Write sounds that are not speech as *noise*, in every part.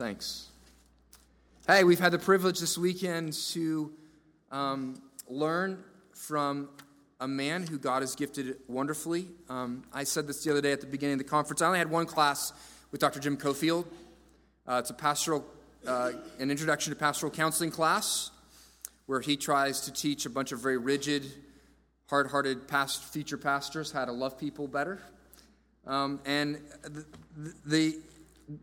Thanks. Hey, we've had the privilege this weekend to um, learn from a man who God has gifted wonderfully. Um, I said this the other day at the beginning of the conference. I only had one class with Dr. Jim Coffield. Uh, it's a pastoral, uh, an introduction to pastoral counseling class where he tries to teach a bunch of very rigid, hard-hearted past future pastors how to love people better. Um, and the, the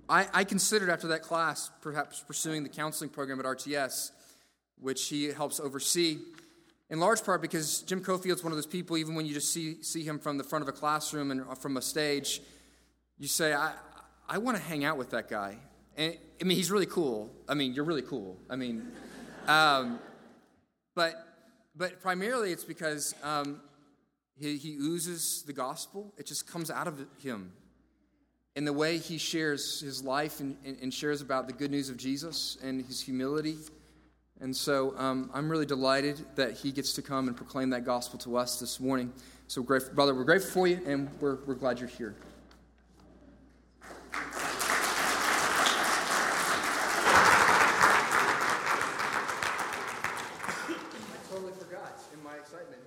I, I, considered after that class perhaps pursuing the counseling program at RTS, which he helps oversee, in large part because Jim Coffield's one of those people, even when you just see, see him from the front of a classroom and from a stage, you say, I, I want to hang out with that guy. And I mean, he's really cool. I mean, you're really cool. I mean, *laughs* um, but, but primarily it's because um, he, he oozes the gospel, it just comes out of him in the way he shares his life and, and, shares about the good news of Jesus and his humility. And so um, I'm really delighted that he gets to come and proclaim that gospel to us this morning. So, brother, we're grateful for you, and we're, we're glad you're here.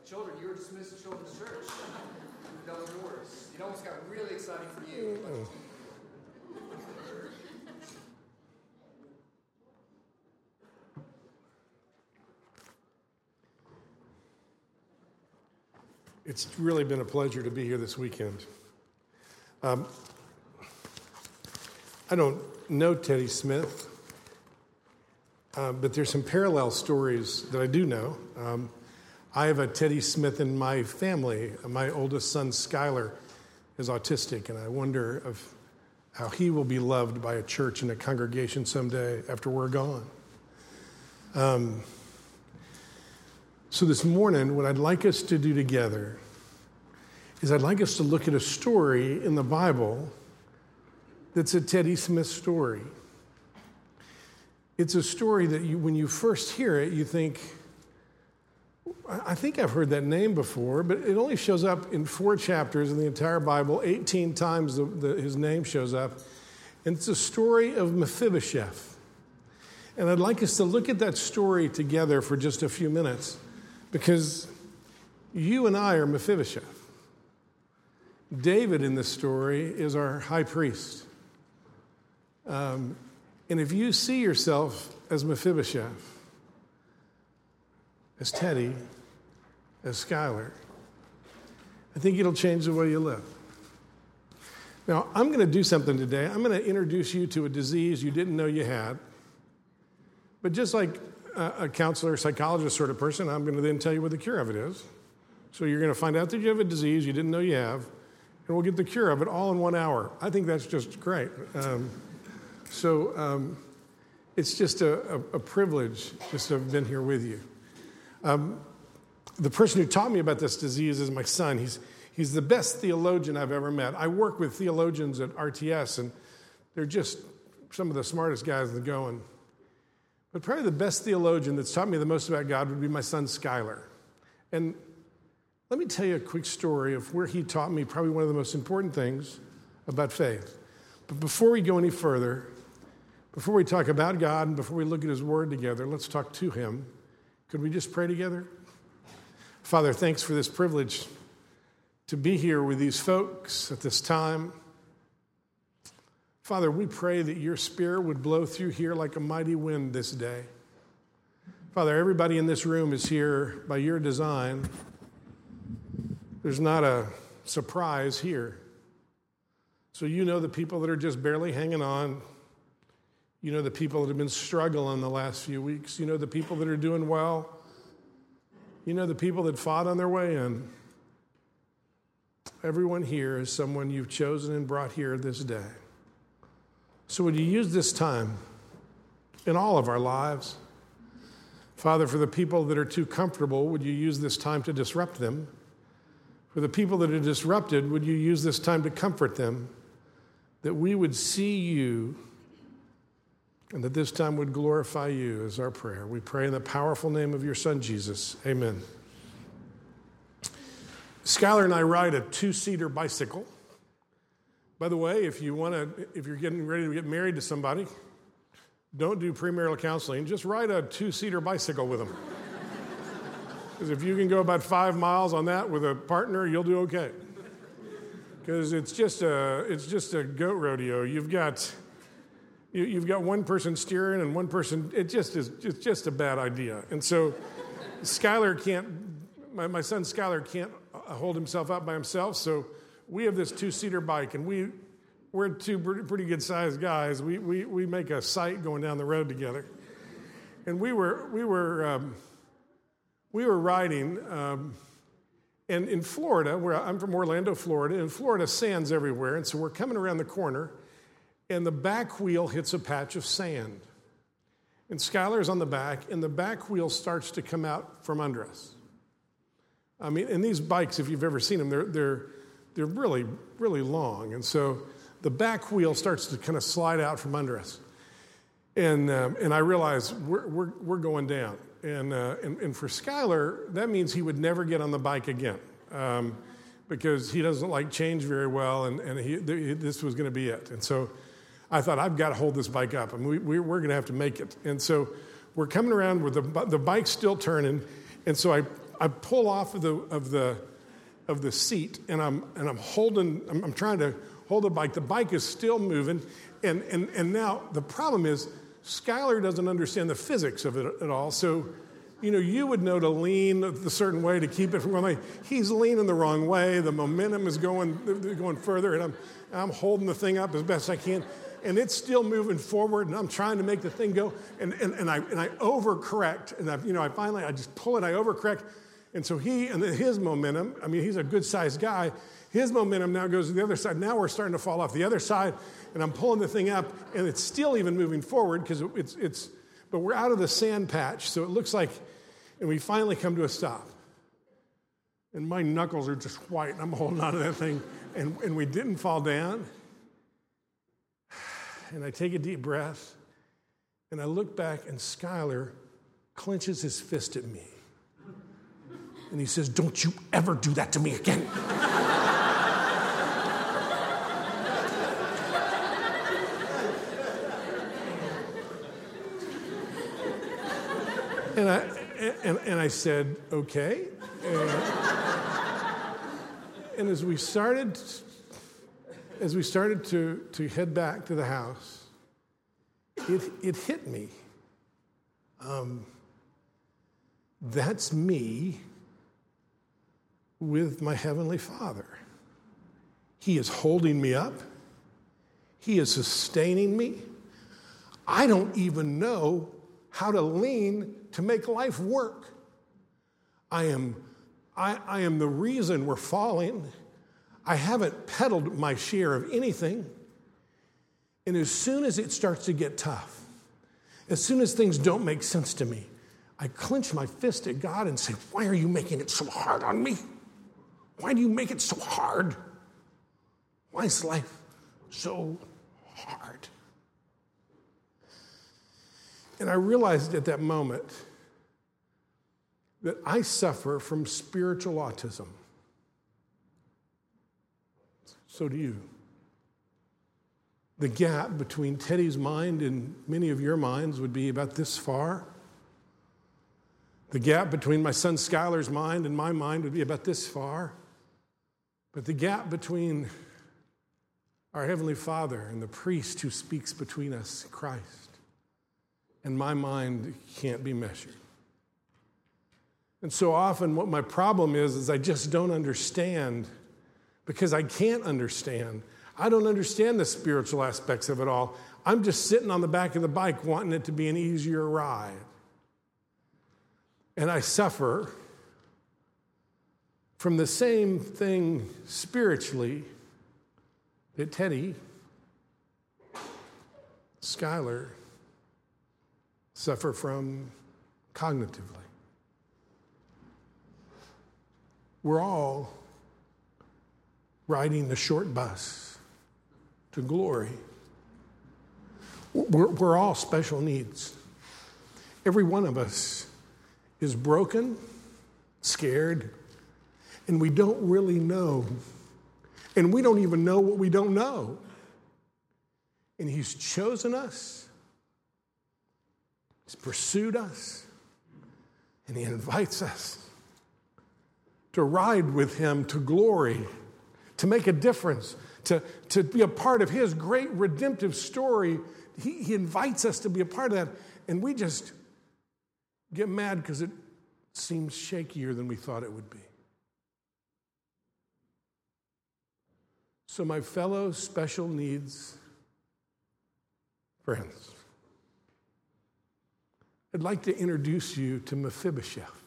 Children, you were dismissed to Children's Church. You've done yours. It almost got really exciting for you. It's really been a pleasure to be here this weekend. Um, I don't know Teddy Smith, uh, but there's some parallel stories that I do know. Um, I have a Teddy Smith in my family. My oldest son, Skylar, is autistic, and I wonder if, how he will be loved by a church and a congregation someday after we're gone. Um, so, this morning, what I'd like us to do together is I'd like us to look at a story in the Bible that's a Teddy Smith story. It's a story that you, when you first hear it, you think, I think I've heard that name before, but it only shows up in four chapters in the entire Bible. 18 times the, the, his name shows up. And it's a story of Mephibosheth. And I'd like us to look at that story together for just a few minutes because you and I are Mephibosheth. David in this story is our high priest. Um, and if you see yourself as Mephibosheth, as Teddy, as Skylar, I think it'll change the way you live. Now, I'm going to do something today. I'm going to introduce you to a disease you didn't know you had. But just like a, counselor, psychologist sort of person, I'm going to then tell you what the cure of it is. So you're going to find out that you have a disease you didn't know you have, and we'll get the cure of it all in one hour. I think that's just great. Um, so um, it's just a, a, a, privilege just to have been here with you. Um, the person who taught me about this disease is my son. He's, he's the best theologian I've ever met. I work with theologians at RTS, and they're just some of the smartest guys in the going. But probably the best theologian that's taught me the most about God would be my son, Skylar. And let me tell you a quick story of where he taught me probably one of the most important things about faith. But before we go any further, before we talk about God and before we look at his word together, let's talk to him. Could we just pray together? Father, thanks for this privilege to be here with these folks at this time. Father, we pray that your spirit would blow through here like a mighty wind this day. Father, everybody in this room is here by your design. There's not a surprise here. So you know the people that are just barely hanging on. You know the people that have been struggling the last few weeks. You know the people that are doing well. You know the people that fought on their way in. Everyone here is someone you've chosen and brought here this day. So, would you use this time in all of our lives? Father, for the people that are too comfortable, would you use this time to disrupt them? For the people that are disrupted, would you use this time to comfort them? That we would see you and that this time would glorify you is our prayer. We pray in the powerful name of your Son, Jesus. Amen. Skylar and I ride a two seater bicycle. By the way, if you want to, if you're getting ready to get married to somebody, don't do premarital counseling. Just ride a two seater bicycle with them. Because if you can go about five miles on that with a partner, you'll do okay. Because it's just a it's just a goat rodeo. You've got you, have got one person steering and one person. It just is it's just a bad idea. And so, Skylar can't. My, my son Skylar can't hold himself up by himself. So we have this two seater bike, and we we're two pretty good sized guys. We, we, we make a sight going down the road together. And we were, we were, um, we were riding, um, and in Florida, where I'm from Orlando, Florida, in Florida, sand's everywhere. And so we're coming around the corner, and the back wheel hits a patch of sand. And Skylar's on the back, and the back wheel starts to come out from under us. I mean, and these bikes, if you've ever seen them, they're, they're, they're really, really long. And so the back wheel starts to kind of slide out from under us. And, um, and I realize we're, we're, we're going down. And, uh, and, and, for Skylar, that means he would never get on the bike again um, because he doesn't like change very well, and, and he, this was going to be it. And so I thought, I've got to hold this bike up, and we, we, we're going to have to make it. And so we're coming around with the, the bike still turning, and so I, I pull off of the, of, the, of the seat, and I'm, and I'm holding, I'm, I'm trying to hold the bike. The bike is still moving. And, and, and now the problem is, Skylar doesn't understand the physics of it at all. So, you know, you would know to lean a certain way to keep it from going. He's leaning the wrong way. The momentum is going, going further, and I'm, I'm holding the thing up as best I can. And it's still moving forward, and I'm trying to make the thing go. And, and, and, I, and I overcorrect. And I, you know, I finally, I just pull it, I overcorrect. And so he, and his momentum, I mean, he's a good sized guy. His momentum now goes to the other side. Now we're starting to fall off the other side, and I'm pulling the thing up, and it's still even moving forward because it's, it's, but we're out of the sand patch, so it looks like, and we finally come to a stop. And my knuckles are just white, and I'm holding on to that thing, and, and we didn't fall down. And I take a deep breath, and I look back, and Skylar clenches his fist at me. And he says, Don't you ever do that to me again. And I, and, and I said, okay. And, and as we started, as we started to, to head back to the house, it, it hit me. Um, that's me with my Heavenly Father. He is holding me up, He is sustaining me. I don't even know how to lean to make life work. I am, I, I am the reason we're falling. I haven't peddled my share of anything. And as soon as it starts to get tough, as soon as things don't make sense to me, I clench my fist at God and say, Why are you making it so hard on me? Why do you make it so hard? Why is life so hard? And I realized at that moment that I suffer from spiritual autism. So do you. The gap between Teddy's mind and many of your minds would be about this far. The gap between my son Skylar's mind and my mind would be about this far. But the gap between our Heavenly Father and the priest who speaks between us, Christ, and my mind can't be measured. And so often, what my problem is, is I just don't understand because I can't understand. I don't understand the spiritual aspects of it all. I'm just sitting on the back of the bike wanting it to be an easier ride. And I suffer from the same thing spiritually that Teddy, Skylar, suffer from cognitively. We're all riding the short bus to glory. We're, we're all special needs. Every one of us is broken, scared, and we don't really know. And we don't even know what we don't know. And He's chosen us He's pursued us, and He invites us to ride with Him to glory, to make a difference, to, to be a part of His great redemptive story. He, he invites us to be a part of that, and we just get mad because it seems shakier than we thought it would be. So, my fellow special needs friends, I'd like to introduce you to Mephibosheth.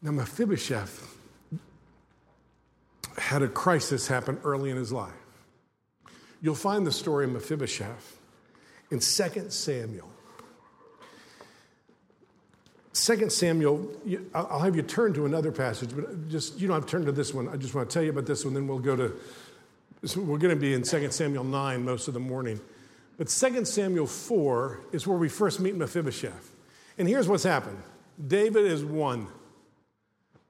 Now, Mephibosheth had a crisis happen early in his life. You'll find the story of Mephibosheth in 2 Samuel. 2 Samuel, I'll have you turn to another passage, but just you don't have to turn to this one. I just want to tell you about this one, then we'll go to, so we're going to be in 2 Samuel 9 most of the morning. But 2 Samuel 4 is where we first meet Mephibosheth. And here's what's happened David is won.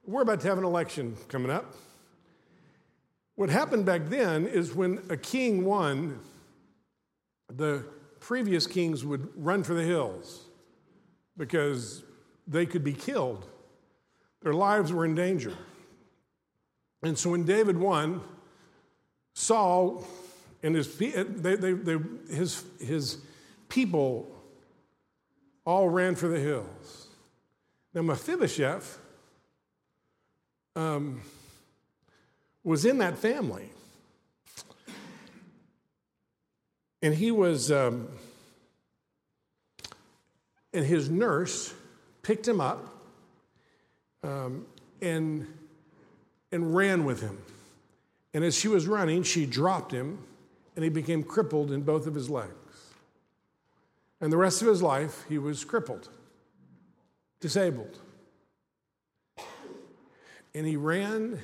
We're about to have an election coming up. What happened back then is when a king won, the previous kings would run for the hills because they could be killed. Their lives were in danger. And so when David won, Saul and his, they, they, they, his, his people all ran for the hills. Now, Mephibosheth um, was in that family. And he was, um, and his nurse picked him up um, and, and ran with him. And as she was running, she dropped him, and he became crippled in both of his legs. And the rest of his life, he was crippled, disabled. And he ran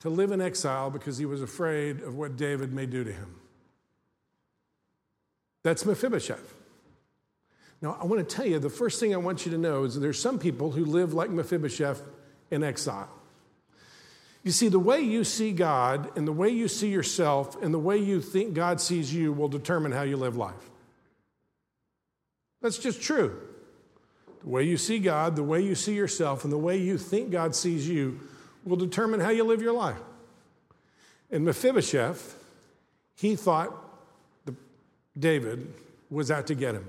to live in exile because he was afraid of what David may do to him. That's Mephibosheth. Now, I want to tell you the first thing I want you to know is that there's some people who live like Mephibosheth in exile. You see, the way you see God and the way you see yourself and the way you think God sees you will determine how you live life. That's just true. The way you see God, the way you see yourself, and the way you think God sees you will determine how you live your life. And Mephibosheth, he thought David was out to get him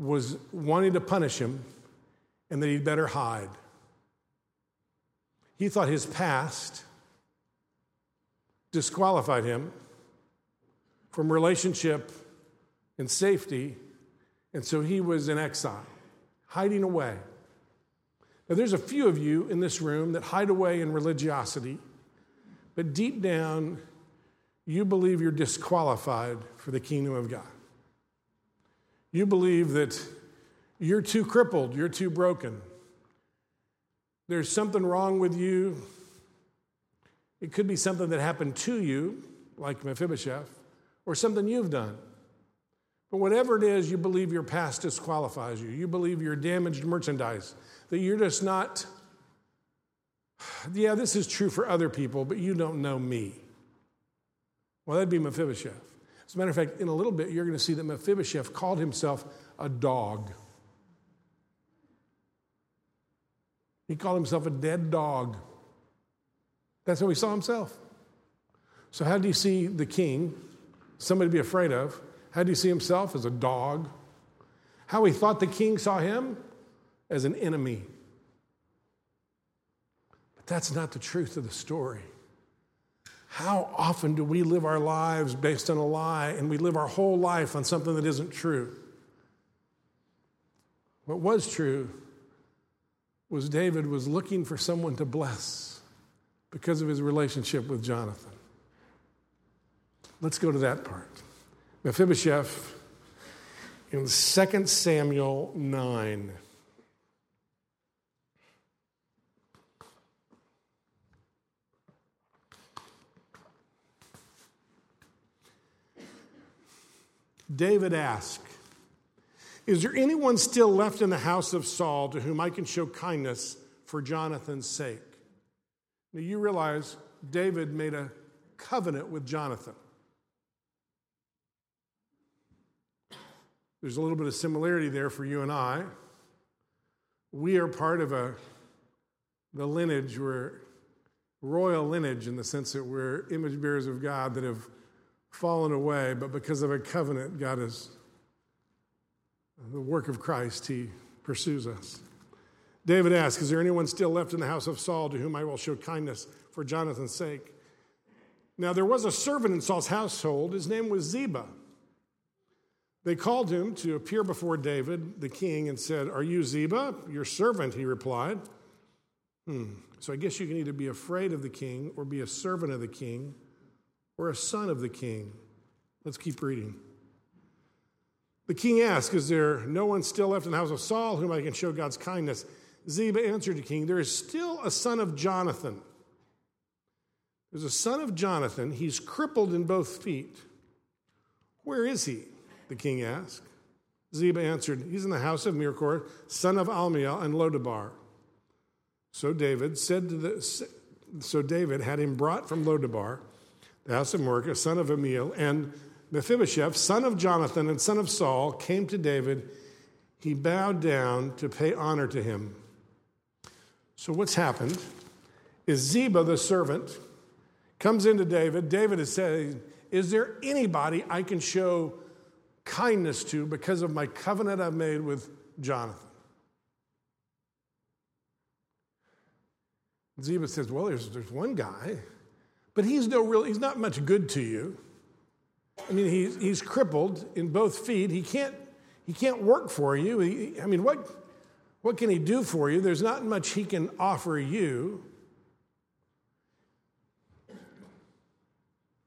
was wanting to punish him and that he'd better hide. He thought his past disqualified him from relationship and safety, and so he was in exile, hiding away. Now, there's a few of you in this room that hide away in religiosity, but deep down, you believe you're disqualified for the kingdom of God. You believe that you're too crippled, you're too broken. There's something wrong with you. It could be something that happened to you, like Mephibosheth, or something you've done. But whatever it is, you believe your past disqualifies you. You believe you're damaged merchandise, that you're just not, yeah, this is true for other people, but you don't know me. Well, that'd be Mephibosheth. As a matter of fact, in a little bit, you're going to see that Mephibosheth called himself a dog. He called himself a dead dog. That's how he saw himself. So, how do you see the king, somebody to be afraid of? How do you see himself as a dog? How he thought the king saw him as an enemy. But that's not the truth of the story. How often do we live our lives based on a lie and we live our whole life on something that isn't true? What was true was David was looking for someone to bless because of his relationship with Jonathan. Let's go to that part. Mephibosheth in 2 Samuel 9. David asked, Is there anyone still left in the house of Saul to whom I can show kindness for Jonathan's sake? Now you realize David made a covenant with Jonathan. There's a little bit of similarity there for you and I. We are part of a the lineage, we're royal lineage in the sense that we're image bearers of God that have fallen away, but because of a covenant, God is the work of Christ, He pursues us. David asks, Is there anyone still left in the house of Saul to whom I will show kindness for Jonathan's sake? Now, there was a servant in Saul's household. His name was Ziba. They called him to appear before David, the king, and said, Are you Ziba? Your servant, he replied. Hmm. So I guess you can either be afraid of the king, or be a servant of the king, or a son of the king. Let's keep reading. The king asked, Is there no one still left in the house of Saul whom I can show God's kindness? Ziba answered the king, There is still a son of Jonathan. There's a son of Jonathan. He's crippled in both feet. Where is he? The king asked. Ziba answered, He's in the house of Makir, son of Ammiel and Lodabar. So David said to the so David had him brought from Lodabar, of son of Ammiel, and Mephibosheth, son of Jonathan and son of Saul, came to David. He bowed down to pay honor to him. So what's happened is Ziba, the servant, comes into David. David is saying, Is there anybody I can show kindness to because of my covenant I've made with Jonathan? Ziba says, Well, there's, there's one guy, but he's no real, he's not much good to you. I mean, he's, he's crippled in both feet. He can't, he can't work for you. He, I mean, what, what can he do for you? There's not much he can offer you.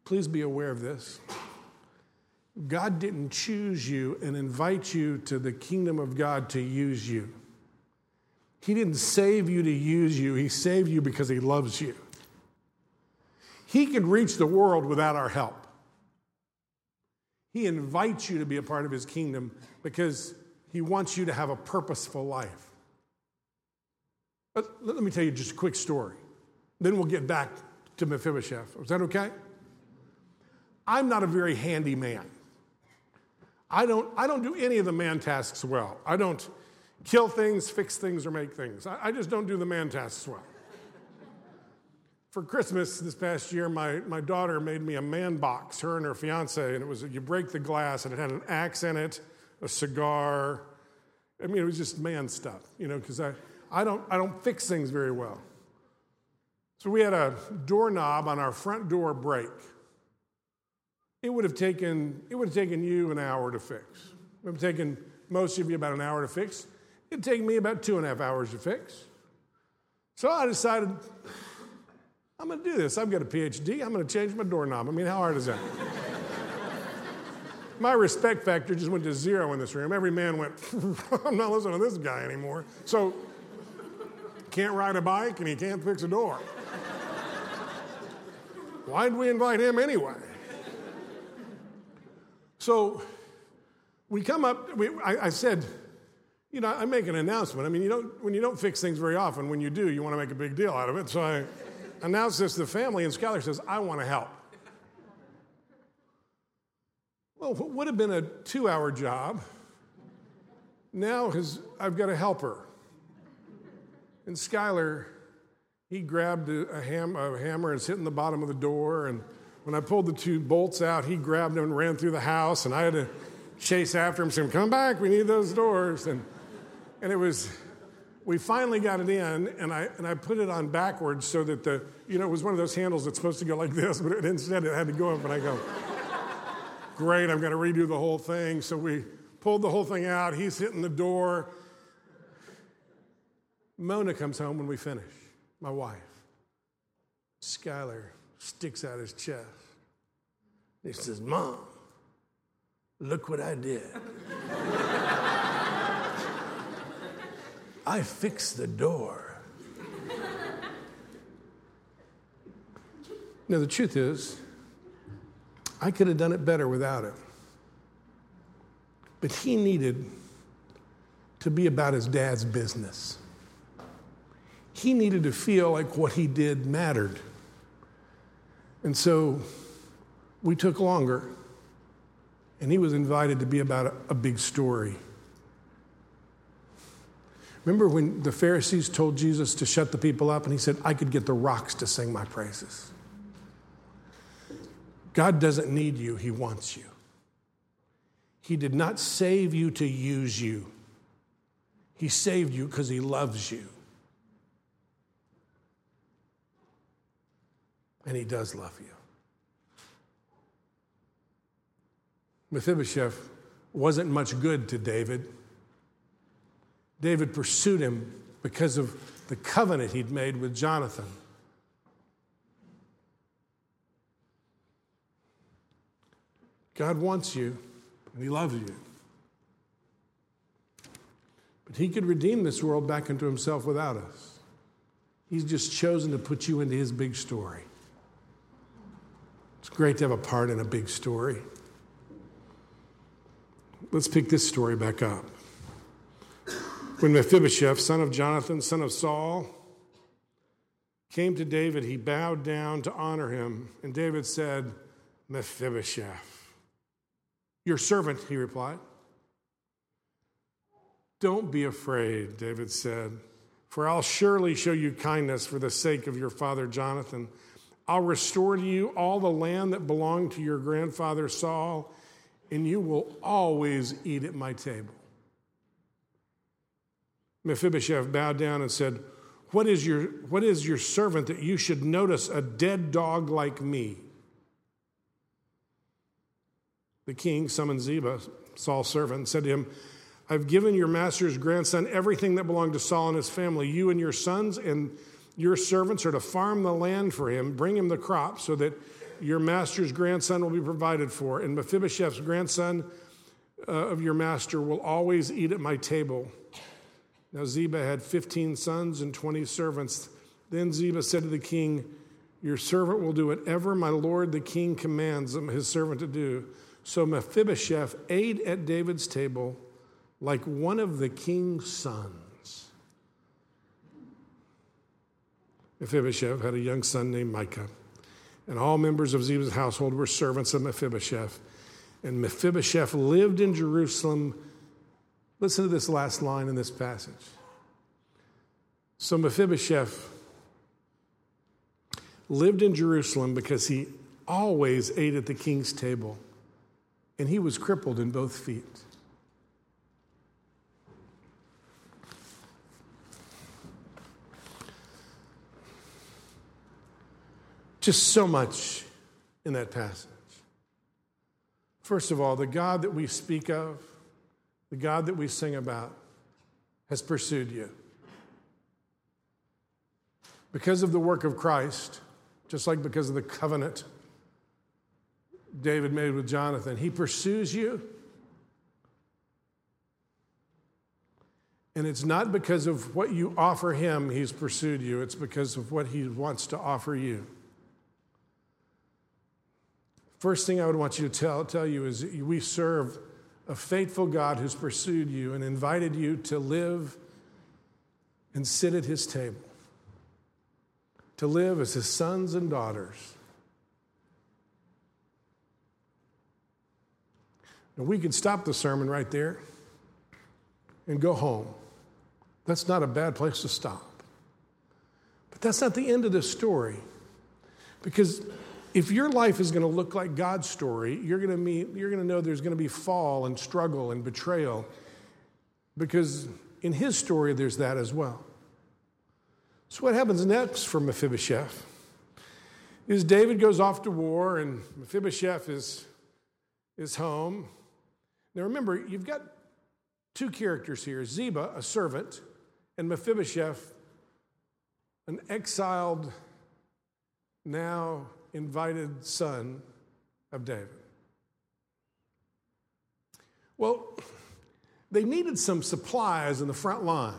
Please be aware of this. God didn't choose you and invite you to the kingdom of God to use you. He didn't save you to use you, He saved you because He loves you. He can reach the world without our help. He invites you to be a part of His kingdom because He wants you to have a purposeful life. Uh, but let me tell you just a quick story. Then we'll get back to Mephibosheth. Is that okay? I'm not a very handy man. I don't, I don't do any of the man tasks well. I don't kill things, fix things, or make things. I, I just don't do the man tasks well. For Christmas this past year, my, my daughter made me a man box, her and her fiance, and it was you break the glass, and it had an axe in it, a cigar. I mean, it was just man stuff, you know, because I, I, don't, I don't fix things very well. So we had a doorknob on our front door break. It would have taken, it would have taken you an hour to fix. It would have taken most of you about an hour to fix. It'd take me about two and a half hours to fix. So I decided, I'm going to do this. I've got a PhD. I'm going to change my doorknob. I mean, how hard is that? my respect factor just went to zero in this room. Every man went, *laughs* I'm not listening to this guy anymore. So, can't ride a bike and he can't fix a door. Why'd we invite him anyway? So, we come up, we, I, I said, you know, I make an announcement. I mean, you don't, when you don't fix things very often, when you do, you want to make a big deal out of it. So I announced this to the family, and Skylar says, I want to help. Well, what would have been a two hour job, now has, I've got a helper. And Skylar, he grabbed a, ham, a hammer and hit in the bottom of the door. And when I pulled the two bolts out, he grabbed them and ran through the house. And I had to chase after him, saying, Come back, we need those doors. And and it was, we finally got it in, and I, and I put it on backwards so that the, you know, it was one of those handles that's supposed to go like *laughs* this, but it, instead it had to go up, and I go, great, I'm going to redo the whole thing. So we pulled the whole thing out. He's hitting the door. Mona comes home when we finish, my wife. Skylar sticks out his chest. He says, Mom, look what I did. I fixed the door. now, the truth is, I could have done it better without him. But he needed to be about his dad's business. He needed to feel like what he did mattered. And so we took longer. and he was invited to be about a, a big story. Remember when the Pharisees told Jesus to shut the people up, and he said, I could get the rocks to sing my praises. God doesn't need you, He wants you. He did not save you to use you, He saved you because He loves you. And He does love you. Mephibosheth wasn't much good to David. David pursued him because of the covenant he'd made with Jonathan. God wants you, and He loves you. But He could redeem this world back into Himself without us. He's just chosen to put you into His big story. It's great to have a part in a big story. Let's pick this story back up. When Mephibosheth, son of Jonathan, son of Saul, came to David, he bowed down to honor him. And David said, Mephibosheth. Your servant, he replied. Don't be afraid, David said, for I'll surely show you kindness for the sake of your father Jonathan. I'll restore to you all the land that belonged to your grandfather Saul, and you will always eat at my table. Mephibosheth bowed down and said, what is, your, what is your servant that you should notice a dead dog like me? The king summoned Ziba, Saul's servant, and said to him, I've given your master's grandson everything that belonged to Saul and his family. You and your sons and your servants are to farm the land for him, bring him the crop, so that your master's grandson will be provided for. And Mephibosheth's grandson uh, of your master will always eat at my table. Now Ziba had 15 sons and 20 servants. Then Ziba said to the king, Your servant will do whatever my lord the king commands his servant to do. So Mephibosheth ate at David's table like one of the king's sons. Mephibosheth had a young son named Micah, and all members of Ziba's household were servants of Mephibosheth. And Mephibosheth lived in Jerusalem. Listen to this last line in this passage. So Mephibosheth lived in Jerusalem because he always ate at the king's table and he was crippled in both feet. Just so much in that passage. First of all, the God that we speak of, the God that we sing about, has pursued you. Because of the work of Christ, just like because of the covenant David made with Jonathan. He pursues you. And it's not because of what you offer him, he's pursued you. It's because of what he wants to offer you. First thing I would want you to tell, tell you is we serve a faithful God who's pursued you and invited you to live and sit at his table, to live as his sons and daughters. Now, we could stop the sermon right there and go home. That's not a bad place to stop. But that's not the end of the story. Because if your life is going to look like God's story, you're going to, meet, you're going to know there's going to be fall and struggle and betrayal. Because in his story, there's that as well. So, what happens next for Mephibosheth is David goes off to war, and Mephibosheth is, is home. Now remember, you've got two characters here Ziba, a servant, and Mephibosheth, an exiled, now invited son of David. Well, they needed some supplies in the front lines.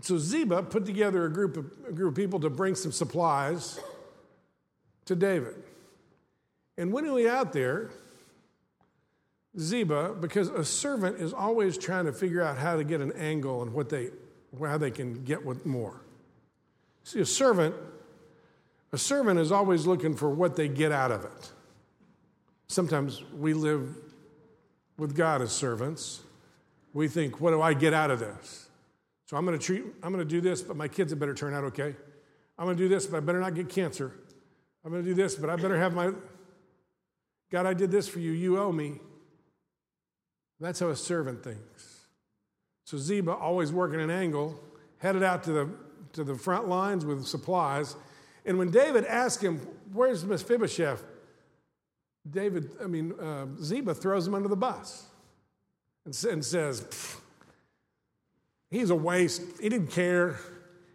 So Ziba put together a group of, a group of people to bring some supplies to David. And when he was out there, Ziba because a servant is always trying to figure out how to get an angle and what they, how they can get with more. See, a servant, a servant is always looking for what they get out of it. Sometimes we live with God as servants. We think, what do I get out of this? So I'm going to treat, I'm going to do this, but my kids had better turn out okay. I'm going to do this, but I better not get cancer. I'm going to do this, but I better have my. God, I did this for you. You owe me. That's how a servant thinks. So Ziba, always working an angle, headed out to the, to the front lines with supplies. And when David asked him, Where's Mephibosheth? David, I mean, uh, Ziba throws him under the bus and, and says, He's a waste. He didn't care.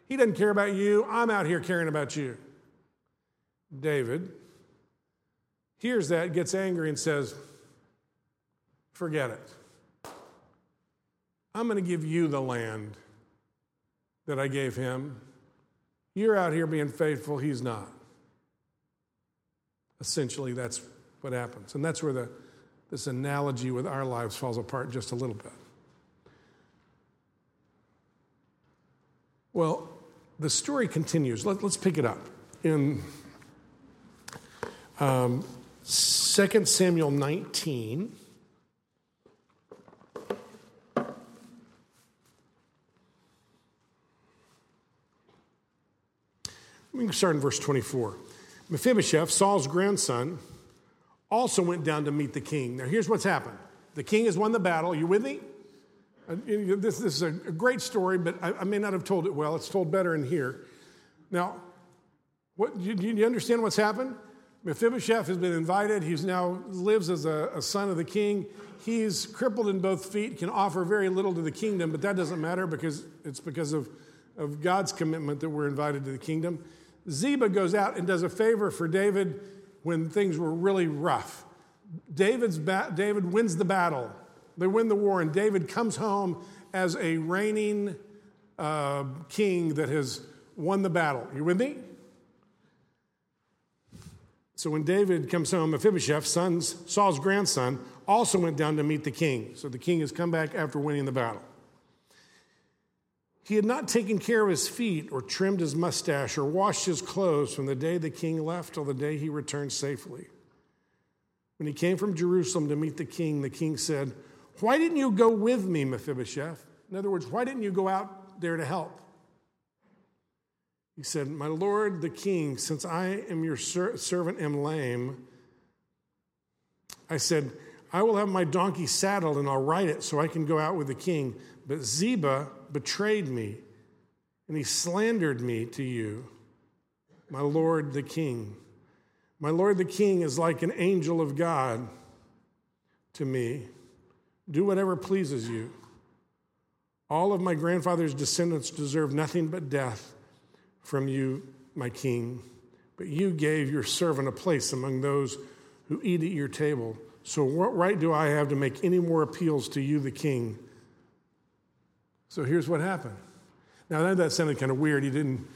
He doesn't care about you. I'm out here caring about you. David hears that, gets angry, and says, Forget it. I'm going to give you the land that I gave him. You're out here being faithful, he's not. Essentially, that's what happens. And that's where the, this analogy with our lives falls apart just a little bit. Well, the story continues. Let, us pick it up in um, 2 Samuel 19. Start in verse 24. Mephibosheth, Saul's grandson, also went down to meet the king. Now, here's what's happened the king has won the battle. Are you with me? Uh, this, this is a great story, but I, I, may not have told it well. It's told better in here. Now, what, you, you understand what's happened? Mephibosheth has been invited. He now lives as a, a, son of the king. He's crippled in both feet, can offer very little to the kingdom, but that doesn't matter because it's because of, of God's commitment that we're invited to the kingdom. Ziba goes out and does a favor for David when things were really rough. David's ba- David wins the battle. They win the war, and David comes home as a reigning uh, king that has won the battle. You with me? So when David comes home, Mephibosheth, son's, Saul's grandson, also went down to meet the king. So the king has come back after winning the battle. He had not taken care of his feet or trimmed his mustache or washed his clothes from the day the king left till the day he returned safely. When he came from Jerusalem to meet the king, the king said, Why didn't you go with me, Mephibosheth? In other words, why didn't you go out there to help? He said, My lord the king, since I am your ser- servant, am lame, I said, I will have my donkey saddled and I'll ride it so I can go out with the king. But Ziba betrayed me, and he slandered me to you, my lord the king. My lord the king is like an angel of God to me. Do whatever pleases you. All of my grandfather's descendants deserve nothing but death from you, my king. But you gave your servant a place among those who eat at your table. So, what right do I have to make any more appeals to you, the king? So here's what happened. Now, that, that sounded kind of weird. He didn't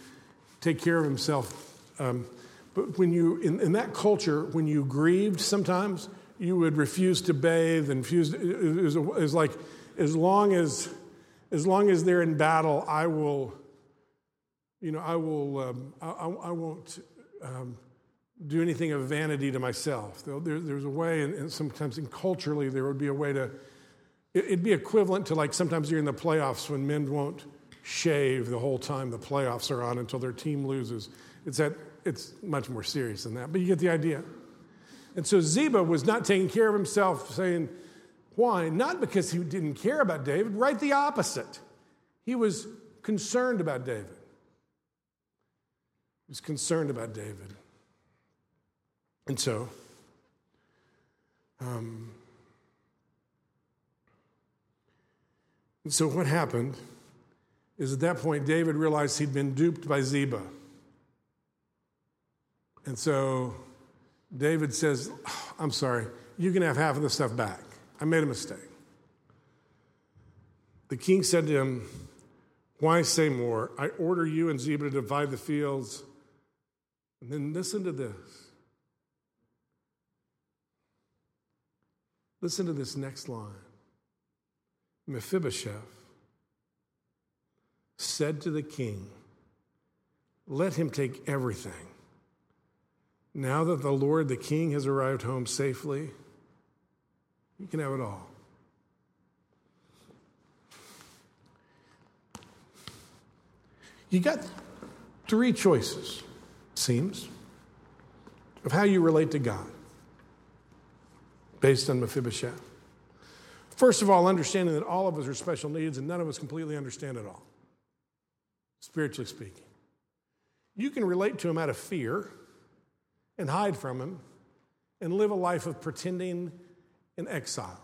take care of himself. Um, but when you, in, in, that culture, when you grieved sometimes, you would refuse to bathe and refuse, it was, like, as long as, as long as they're in battle, I will, you know, I will, um, I, I, won't um, do anything of vanity to myself. There, there's a way, and, and sometimes in culturally, there would be a way to, It'd be equivalent to like sometimes you're in the playoffs when men won't shave the whole time the playoffs are on until their team loses. It's that it's much more serious than that, but you get the idea. And so Ziba was not taking care of himself, saying, Why? Not because he didn't care about David, right the opposite. He was concerned about David. He was concerned about David. And so, um, And so what happened is at that point, David realized he'd been duped by Ziba. And so David says, I'm sorry, you can have half of the stuff back. I made a mistake. The king said to him, Why say more? I order you and Ziba to divide the fields. And then listen to this. Listen to this next line. Mephibosheth said to the king, Let him take everything, Now that the Lord, the King, has arrived home safely, you can have it all. You got three choices, seems, of how you relate to God based on Mephibosheth. First of all, understanding that all of us are special needs and none of us completely understand it all, spiritually speaking. You can relate to him out of fear and hide from him and live a life of pretending in exile.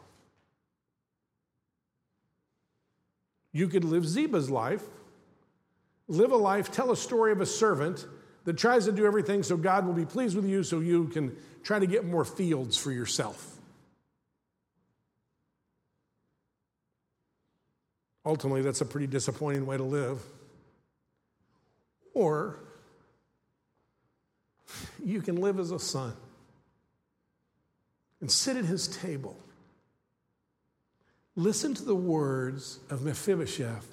You could live Ziba's life, live a life, tell a story of a servant that tries to do everything so God will be pleased with you so you can try to get more fields for yourself. Ultimately, that's a pretty disappointing way to live. Or you can live as a son and sit at his table. Listen to the words of Mephibosheth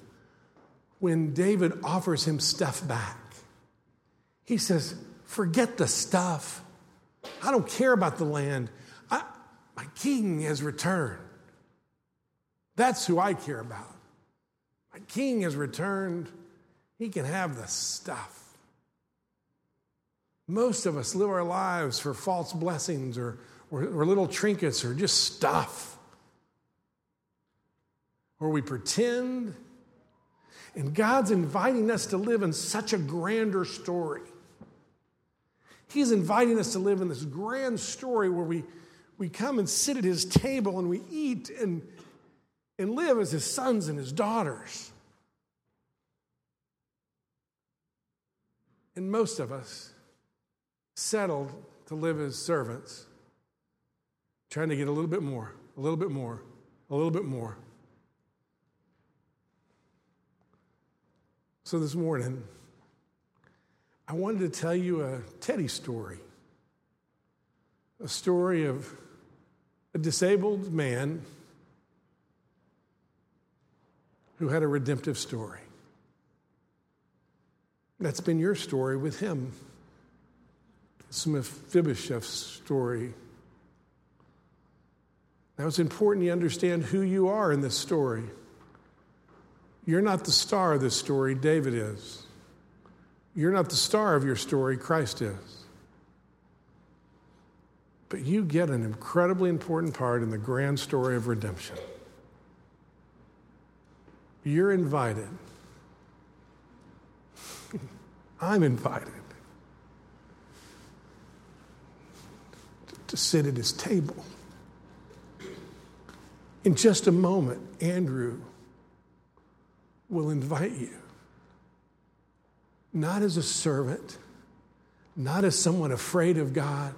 when David offers him stuff back. He says, Forget the stuff. I don't care about the land. I, my king has returned. That's who I care about. My king has returned. He can have the stuff. Most of us live our lives for false blessings or, or, or little trinkets or just stuff. Or we pretend. And God's inviting us to live in such a grander story. He's inviting us to live in this grand story where we, we come and sit at his table and we eat and, and live as his sons and his daughters. And most of us settled to live as servants, trying to get a little bit more, a little bit more, a little bit more. So this morning, I wanted to tell you a Teddy story. A story of a disabled man who had a redemptive story. That's been your story with him. It's Mephibosheth's story. Now it's important you understand who you are in this story. You're not the star of this story, David is. You're not the star of your story, Christ is. But you get an incredibly important part in the grand story of redemption. You're invited. I'm invited to sit at his table. In just a moment, Andrew will invite you, not as a servant, not as someone afraid of God,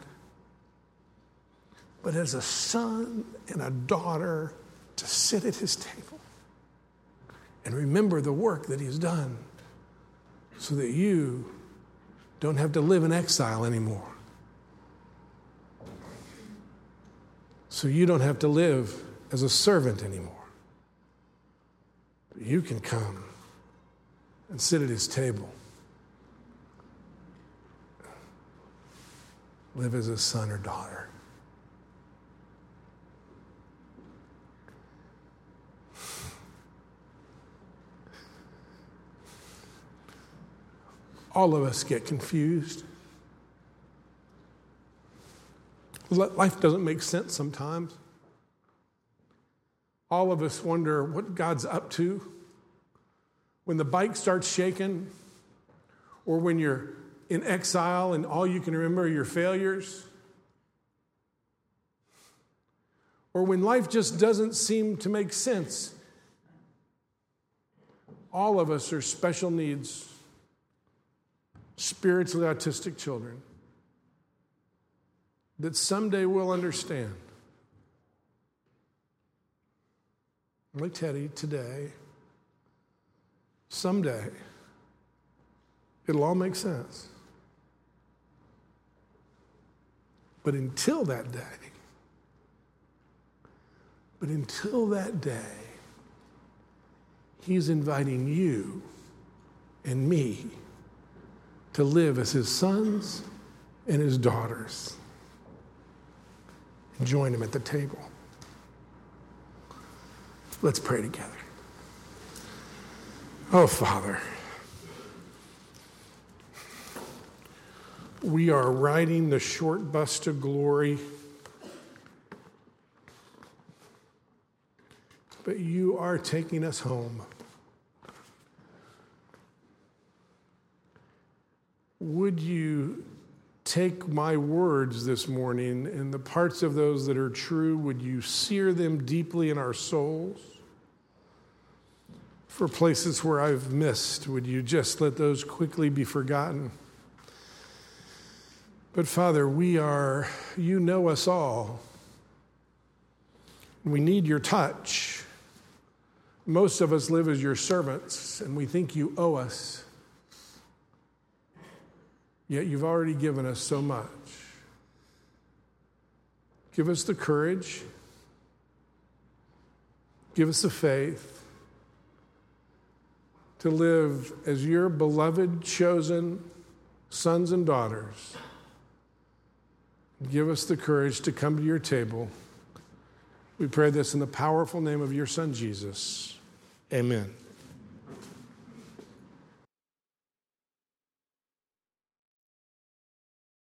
but as a son and a daughter to sit at his table and remember the work that he's done so that you don't have to live in exile anymore. So you don't have to live as a servant anymore. But you can come and sit at his table. Live as a son or daughter. All of us get confused. Life doesn't make sense sometimes. All of us wonder what God's up to. When the bike starts shaking, or when you're in exile and all you can remember are your failures, or when life just doesn't seem to make sense. All of us are special needs, spiritually autistic children that someday we'll understand. Like Teddy, today, someday, it'll all make sense. But until that day, but until that day, He's inviting you and me to live as His sons and his daughters. Join him at the table. Let's pray together. Oh, Father, we are riding the short bus to glory. But you are taking us home. Would you take my words this morning and the parts of those that are true, would you sear them deeply in our souls? For places where I've missed, would you just let those quickly be forgotten? But Father, we are, you know us all. We need your touch. Most of us live as your servants, and we think you owe us. Yet you've already given us so much. Give us the courage, give us the faith to live as your beloved, chosen sons and daughters. Give us the courage to come to your table. We pray this in the powerful name of your Son, Jesus. Amen.